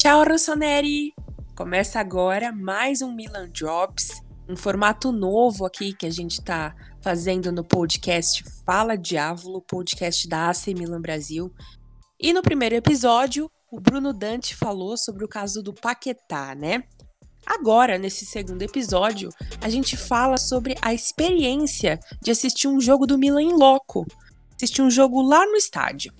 Ciao Rossoneri! Começa agora mais um Milan Jobs, um formato novo aqui que a gente está fazendo no podcast Fala Diávolo, podcast da AC Milan Brasil. E no primeiro episódio, o Bruno Dante falou sobre o caso do Paquetá, né? Agora, nesse segundo episódio, a gente fala sobre a experiência de assistir um jogo do Milan em loco, assistir um jogo lá no estádio.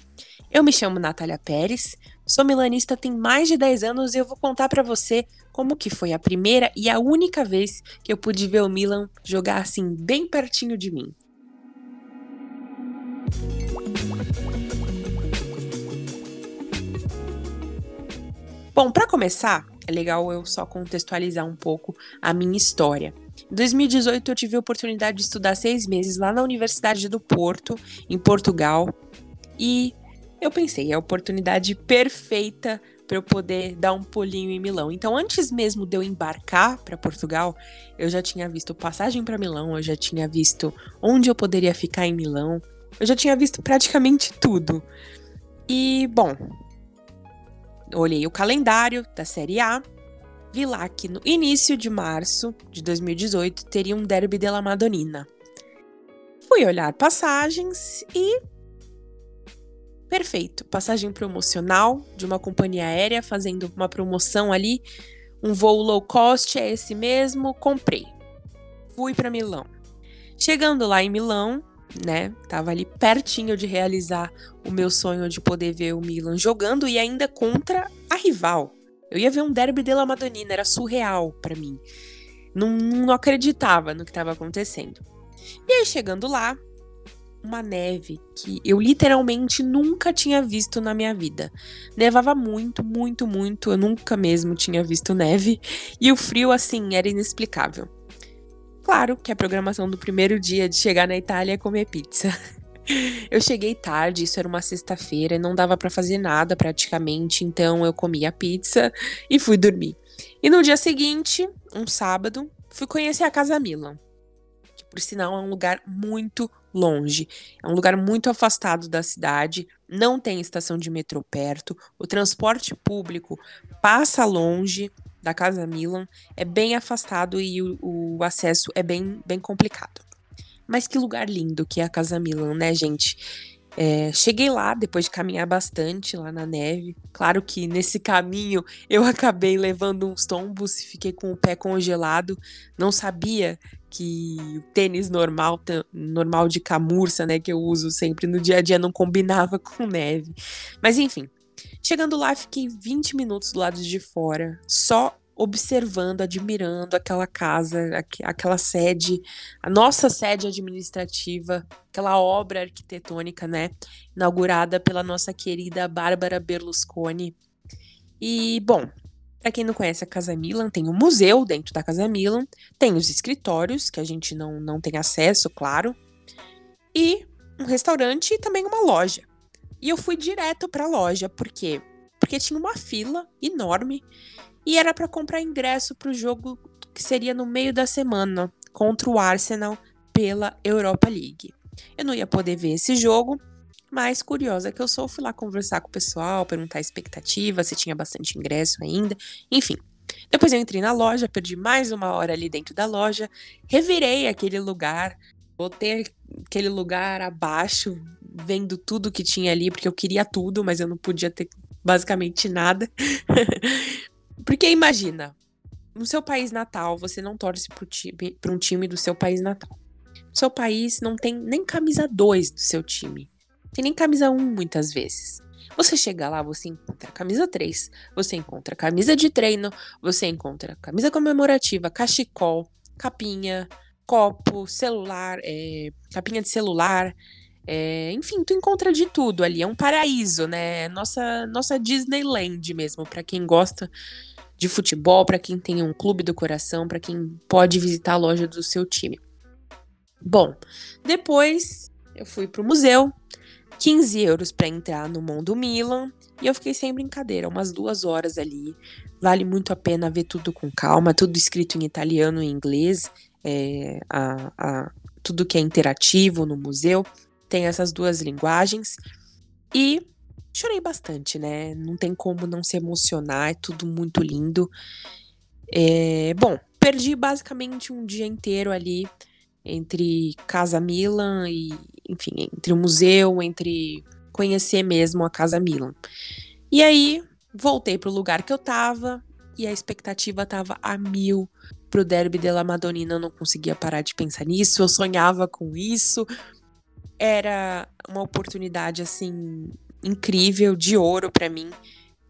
Eu me chamo Natália Pérez, sou milanista tem mais de 10 anos e eu vou contar para você como que foi a primeira e a única vez que eu pude ver o Milan jogar assim bem pertinho de mim. Bom, para começar, é legal eu só contextualizar um pouco a minha história. Em 2018, eu tive a oportunidade de estudar seis meses lá na Universidade do Porto, em Portugal, e eu pensei, é a oportunidade perfeita para eu poder dar um pulinho em Milão. Então, antes mesmo de eu embarcar para Portugal, eu já tinha visto passagem para Milão, eu já tinha visto onde eu poderia ficar em Milão, eu já tinha visto praticamente tudo. E, bom, olhei o calendário da Série A, vi lá que no início de março de 2018 teria um derby della Madonnina. Fui olhar passagens e Perfeito. Passagem promocional de uma companhia aérea fazendo uma promoção ali. Um voo low cost é esse mesmo. Comprei. Fui para Milão. Chegando lá em Milão, né? Tava ali pertinho de realizar o meu sonho de poder ver o Milan jogando e ainda contra a rival. Eu ia ver um derby della Madonnina, era surreal para mim. Não, não acreditava no que estava acontecendo. E aí, chegando lá, uma neve que eu literalmente nunca tinha visto na minha vida. Nevava muito, muito, muito. Eu nunca mesmo tinha visto neve. E o frio, assim, era inexplicável. Claro que a programação do primeiro dia de chegar na Itália é comer pizza. Eu cheguei tarde, isso era uma sexta-feira, não dava para fazer nada praticamente, então eu comi a pizza e fui dormir. E no dia seguinte, um sábado, fui conhecer a Casa Milan, que por sinal é um lugar muito longe. É um lugar muito afastado da cidade, não tem estação de metrô perto, o transporte público passa longe da Casa Milan, é bem afastado e o, o acesso é bem, bem complicado. Mas que lugar lindo que é a Casa Milan, né, gente? É, cheguei lá depois de caminhar bastante lá na neve. Claro que nesse caminho eu acabei levando uns tombos e fiquei com o pé congelado. Não sabia que o tênis normal, normal de camurça, né, que eu uso sempre no dia a dia, não combinava com neve. Mas enfim, chegando lá, fiquei 20 minutos do lado de fora, só observando, admirando aquela casa, aquela sede, a nossa sede administrativa, aquela obra arquitetônica, né, inaugurada pela nossa querida Bárbara Berlusconi. E, bom, para quem não conhece a Casa Milan, tem um museu dentro da Casa Milan, tem os escritórios, que a gente não, não tem acesso, claro, e um restaurante e também uma loja. E eu fui direto para a loja, por quê? Porque tinha uma fila enorme e era para comprar ingresso para o jogo que seria no meio da semana contra o Arsenal pela Europa League. Eu não ia poder ver esse jogo, mas curiosa que eu sou, fui lá conversar com o pessoal, perguntar a expectativa, se tinha bastante ingresso ainda, enfim. Depois eu entrei na loja, perdi mais uma hora ali dentro da loja, revirei aquele lugar, botei aquele lugar abaixo, vendo tudo que tinha ali, porque eu queria tudo, mas eu não podia ter basicamente nada. porque imagina, no seu país natal, você não torce para um time do seu país natal. No seu país não tem nem camisa 2 do seu time. Tem nem camisa 1 muitas vezes. Você chega lá, você encontra camisa 3, você encontra camisa de treino, você encontra camisa comemorativa, cachecol, capinha, copo, celular, é, capinha de celular, é, enfim, tu encontra de tudo ali. É um paraíso, né? Nossa, nossa Disneyland mesmo, para quem gosta de futebol, para quem tem um clube do coração, para quem pode visitar a loja do seu time. Bom, depois eu fui pro museu, 15 euros para entrar no Mundo Milan. E eu fiquei sem brincadeira, umas duas horas ali. Vale muito a pena ver tudo com calma, tudo escrito em italiano e inglês. É, a, a, tudo que é interativo no museu tem essas duas linguagens. E chorei bastante, né? Não tem como não se emocionar, é tudo muito lindo. É, bom, perdi basicamente um dia inteiro ali entre Casa Milan e, enfim, entre o museu, entre conhecer mesmo a Casa Milan. E aí, voltei pro lugar que eu tava e a expectativa tava a mil pro Derby della Madonnina. Eu não conseguia parar de pensar nisso, eu sonhava com isso. Era uma oportunidade, assim, incrível, de ouro para mim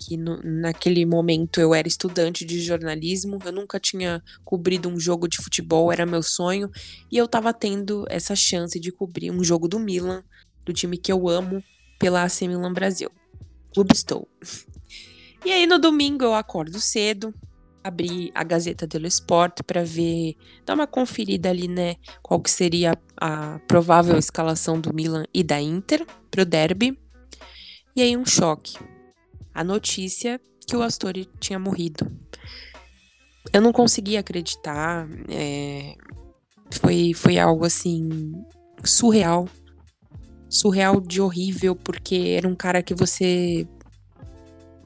que no, naquele momento eu era estudante de jornalismo, eu nunca tinha cobrido um jogo de futebol, era meu sonho, e eu tava tendo essa chance de cobrir um jogo do Milan, do time que eu amo, pela AC Milan Brasil. Clube estou. E aí no domingo eu acordo cedo, abri a Gazeta dello Sport para ver, dar uma conferida ali, né, qual que seria a provável escalação do Milan e da Inter pro derby. E aí um choque a notícia que o Astori tinha morrido. Eu não conseguia acreditar. É, foi, foi algo assim surreal. Surreal de horrível, porque era um cara que você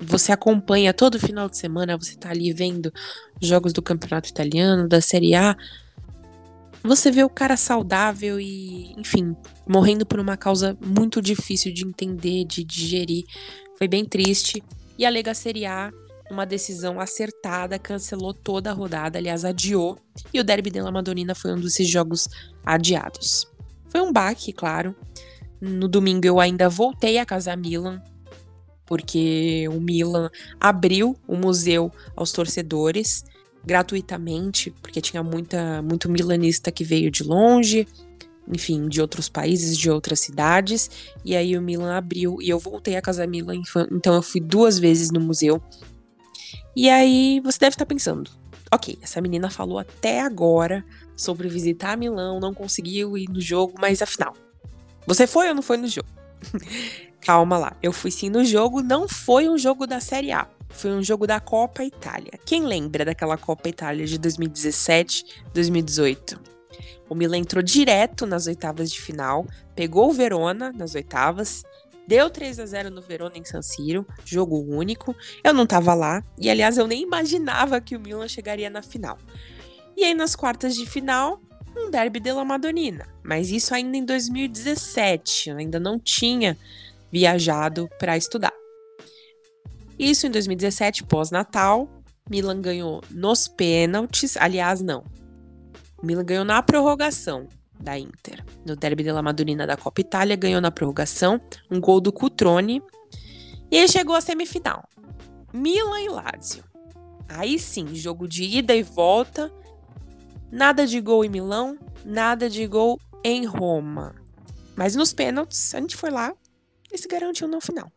você acompanha todo final de semana, você tá ali vendo jogos do Campeonato Italiano, da Série A. Você vê o cara saudável e, enfim, morrendo por uma causa muito difícil de entender, de digerir. Foi bem triste. E a Lega Serie A, uma decisão acertada, cancelou toda a rodada, aliás, adiou. E o Derby della Madonnina foi um desses jogos adiados. Foi um baque, claro. No domingo eu ainda voltei a casa Milan, porque o Milan abriu o museu aos torcedores gratuitamente, porque tinha muita muito milanista que veio de longe, enfim, de outros países, de outras cidades. E aí o Milan abriu e eu voltei à Casa Milan, então eu fui duas vezes no museu. E aí você deve estar pensando, ok, essa menina falou até agora sobre visitar Milão, não conseguiu ir no jogo, mas afinal, você foi ou não foi no jogo? Calma lá, eu fui sim no jogo, não foi um jogo da Série A, foi um jogo da Copa Itália. Quem lembra daquela Copa Itália de 2017, 2018? O Milan entrou direto nas oitavas de final, pegou o Verona nas oitavas, deu 3 a 0 no Verona em San Siro, jogo único. Eu não tava lá e aliás eu nem imaginava que o Milan chegaria na final. E aí nas quartas de final, um derby della Madonnina, mas isso ainda em 2017, eu ainda não tinha viajado para estudar. Isso em 2017, pós-Natal, Milan ganhou nos pênaltis, aliás não, o Milan ganhou na prorrogação da Inter. No Derby della Madonnina da Copa Itália, ganhou na prorrogação um gol do Cutrone. E aí chegou a semifinal. Milan e Lazio. Aí sim, jogo de ida e volta. Nada de gol em Milão, nada de gol em Roma. Mas nos pênaltis, a gente foi lá e se garantiu no final.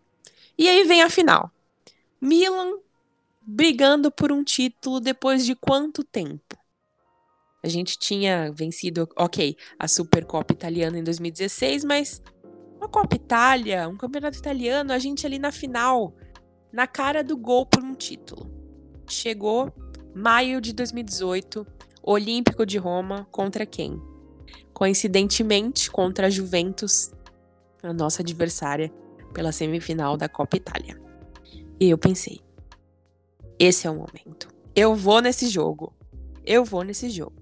E aí vem a final. Milan brigando por um título depois de quanto tempo? A gente tinha vencido, ok, a Supercopa Italiana em 2016, mas uma Copa Itália, um campeonato italiano, a gente ali na final, na cara do gol por um título. Chegou maio de 2018, Olímpico de Roma contra quem? Coincidentemente, contra a Juventus, a nossa adversária pela semifinal da Copa Itália. E eu pensei: esse é o momento. Eu vou nesse jogo. Eu vou nesse jogo.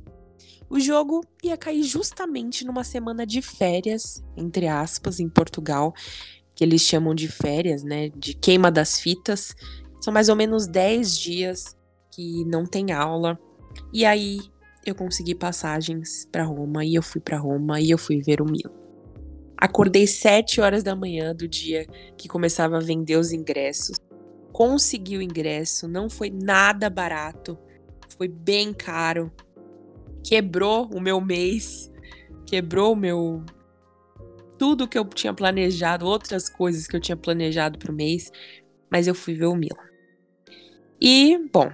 O jogo ia cair justamente numa semana de férias, entre aspas, em Portugal, que eles chamam de férias, né? De queima das fitas. São mais ou menos 10 dias que não tem aula. E aí eu consegui passagens para Roma e eu fui para Roma e eu fui ver o Milan. Acordei 7 horas da manhã do dia que começava a vender os ingressos. Consegui o ingresso, não foi nada barato, foi bem caro quebrou o meu mês, quebrou o meu tudo que eu tinha planejado, outras coisas que eu tinha planejado para o mês, mas eu fui ver o Milan. E, bom,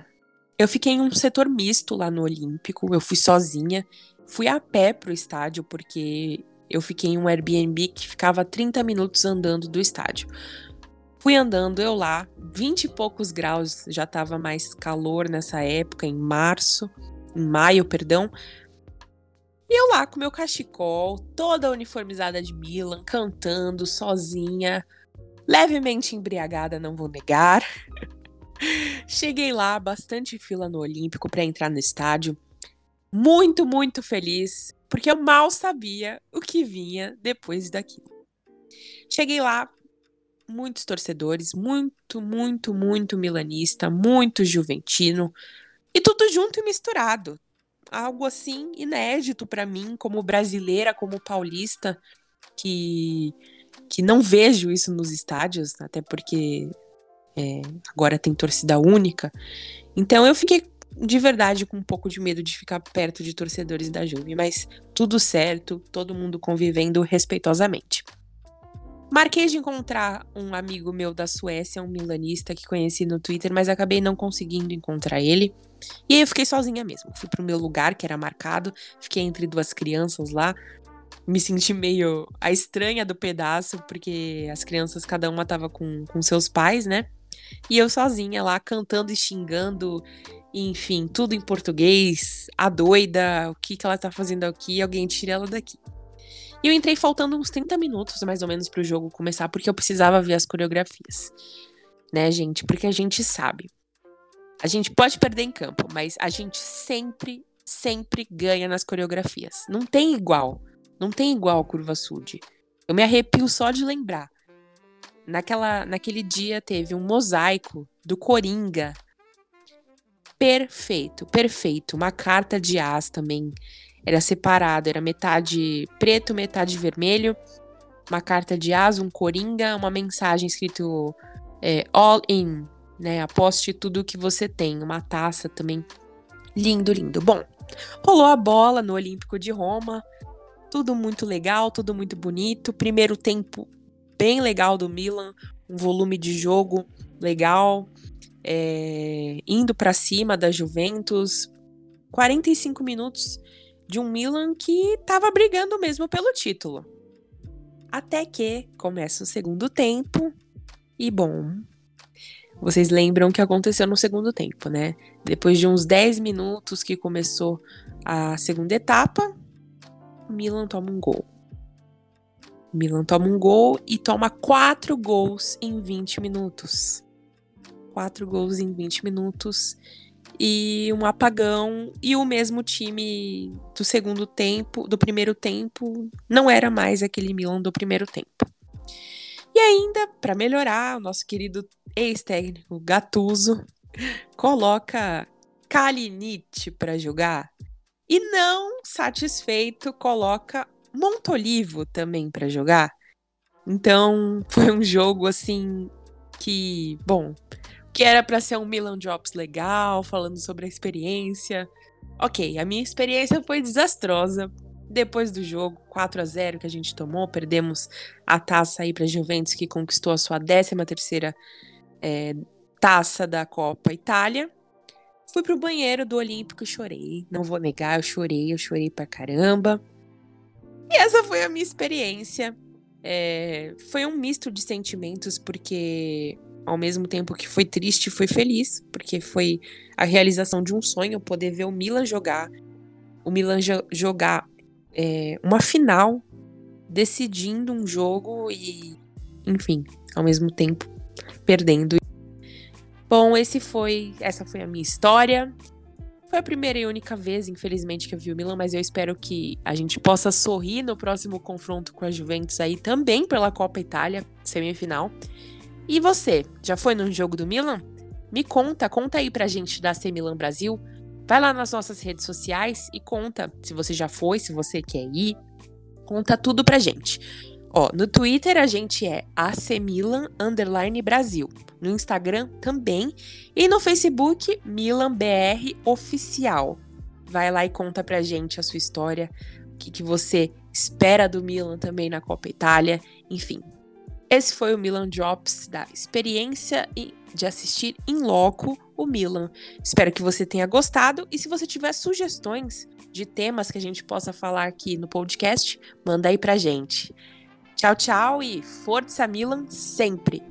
eu fiquei em um setor misto lá no Olímpico, eu fui sozinha, fui a pé pro estádio porque eu fiquei em um Airbnb que ficava 30 minutos andando do estádio. Fui andando eu lá, 20 e poucos graus, já tava mais calor nessa época, em março em maio, perdão. E eu lá com meu cachecol, toda uniformizada de Milan, cantando sozinha, Levemente embriagada, não vou negar. Cheguei lá, bastante fila no Olímpico para entrar no estádio. Muito, muito feliz, porque eu mal sabia o que vinha depois daquilo. Cheguei lá, muitos torcedores, muito, muito, muito milanista, muito juventino, e tudo junto e misturado. Algo assim inédito para mim, como brasileira, como paulista, que, que não vejo isso nos estádios, até porque é, agora tem torcida única. Então eu fiquei de verdade com um pouco de medo de ficar perto de torcedores da Juve, mas tudo certo, todo mundo convivendo respeitosamente. Marquei de encontrar um amigo meu da Suécia, um milanista que conheci no Twitter, mas acabei não conseguindo encontrar ele. E aí eu fiquei sozinha mesmo. Fui pro meu lugar, que era marcado, fiquei entre duas crianças lá. Me senti meio a estranha do pedaço, porque as crianças, cada uma tava com, com seus pais, né? E eu sozinha lá, cantando e xingando, enfim, tudo em português. A doida, o que, que ela tá fazendo aqui? Alguém tira ela daqui. E eu entrei faltando uns 30 minutos, mais ou menos, pro jogo começar, porque eu precisava ver as coreografias. Né, gente? Porque a gente sabe. A gente pode perder em campo, mas a gente sempre, sempre ganha nas coreografias. Não tem igual. Não tem igual Curva Sud. Eu me arrepio só de lembrar. Naquela, naquele dia teve um mosaico do Coringa. Perfeito, perfeito. Uma carta de as também era separado, era metade preto, metade vermelho, uma carta de asa, um coringa, uma mensagem escrito é, all in, né? Aposte tudo o que você tem, uma taça também. Lindo, lindo. Bom, rolou a bola no Olímpico de Roma, tudo muito legal, tudo muito bonito. Primeiro tempo bem legal do Milan, um volume de jogo legal, é, indo para cima da Juventus. 45 minutos de um Milan que estava brigando mesmo pelo título. Até que começa o segundo tempo e bom, vocês lembram o que aconteceu no segundo tempo, né? Depois de uns 10 minutos que começou a segunda etapa, o Milan toma um gol. O Milan toma um gol e toma quatro gols em 20 minutos. Quatro gols em 20 minutos e um apagão e o mesmo time do segundo tempo, do primeiro tempo, não era mais aquele Milan do primeiro tempo. E ainda, para melhorar, o nosso querido ex-técnico Gattuso coloca Kalinic para jogar e não satisfeito coloca Montolivo também para jogar. Então, foi um jogo assim que, bom, que era para ser um Milan Drops legal, falando sobre a experiência. Ok, a minha experiência foi desastrosa. Depois do jogo 4 a 0 que a gente tomou, perdemos a taça aí para Juventus, que conquistou a sua 13 terceira é, taça da Copa Itália. Fui pro banheiro do Olímpico e chorei. Não vou negar, eu chorei, eu chorei pra caramba. E essa foi a minha experiência. É, foi um misto de sentimentos, porque ao mesmo tempo que foi triste, foi feliz, porque foi a realização de um sonho poder ver o Milan jogar, o Milan jo jogar é, uma final, decidindo um jogo e, enfim, ao mesmo tempo perdendo. Bom, esse foi, essa foi a minha história. Foi a primeira e única vez, infelizmente, que eu vi o Milan, mas eu espero que a gente possa sorrir no próximo confronto com a Juventus aí também pela Copa Itália, semifinal. E você, já foi num jogo do Milan? Me conta, conta aí pra gente da AC Milan Brasil. Vai lá nas nossas redes sociais e conta se você já foi, se você quer ir. Conta tudo pra gente. Ó, no Twitter a gente é acmilan underline Brasil. No Instagram também. E no Facebook, MilanBR Oficial. Vai lá e conta pra gente a sua história. O que, que você espera do Milan também na Copa Itália. Enfim, esse foi o Milan Drops da experiência de assistir em loco o Milan. Espero que você tenha gostado e se você tiver sugestões de temas que a gente possa falar aqui no podcast, manda aí pra gente. Tchau, tchau e Força Milan sempre!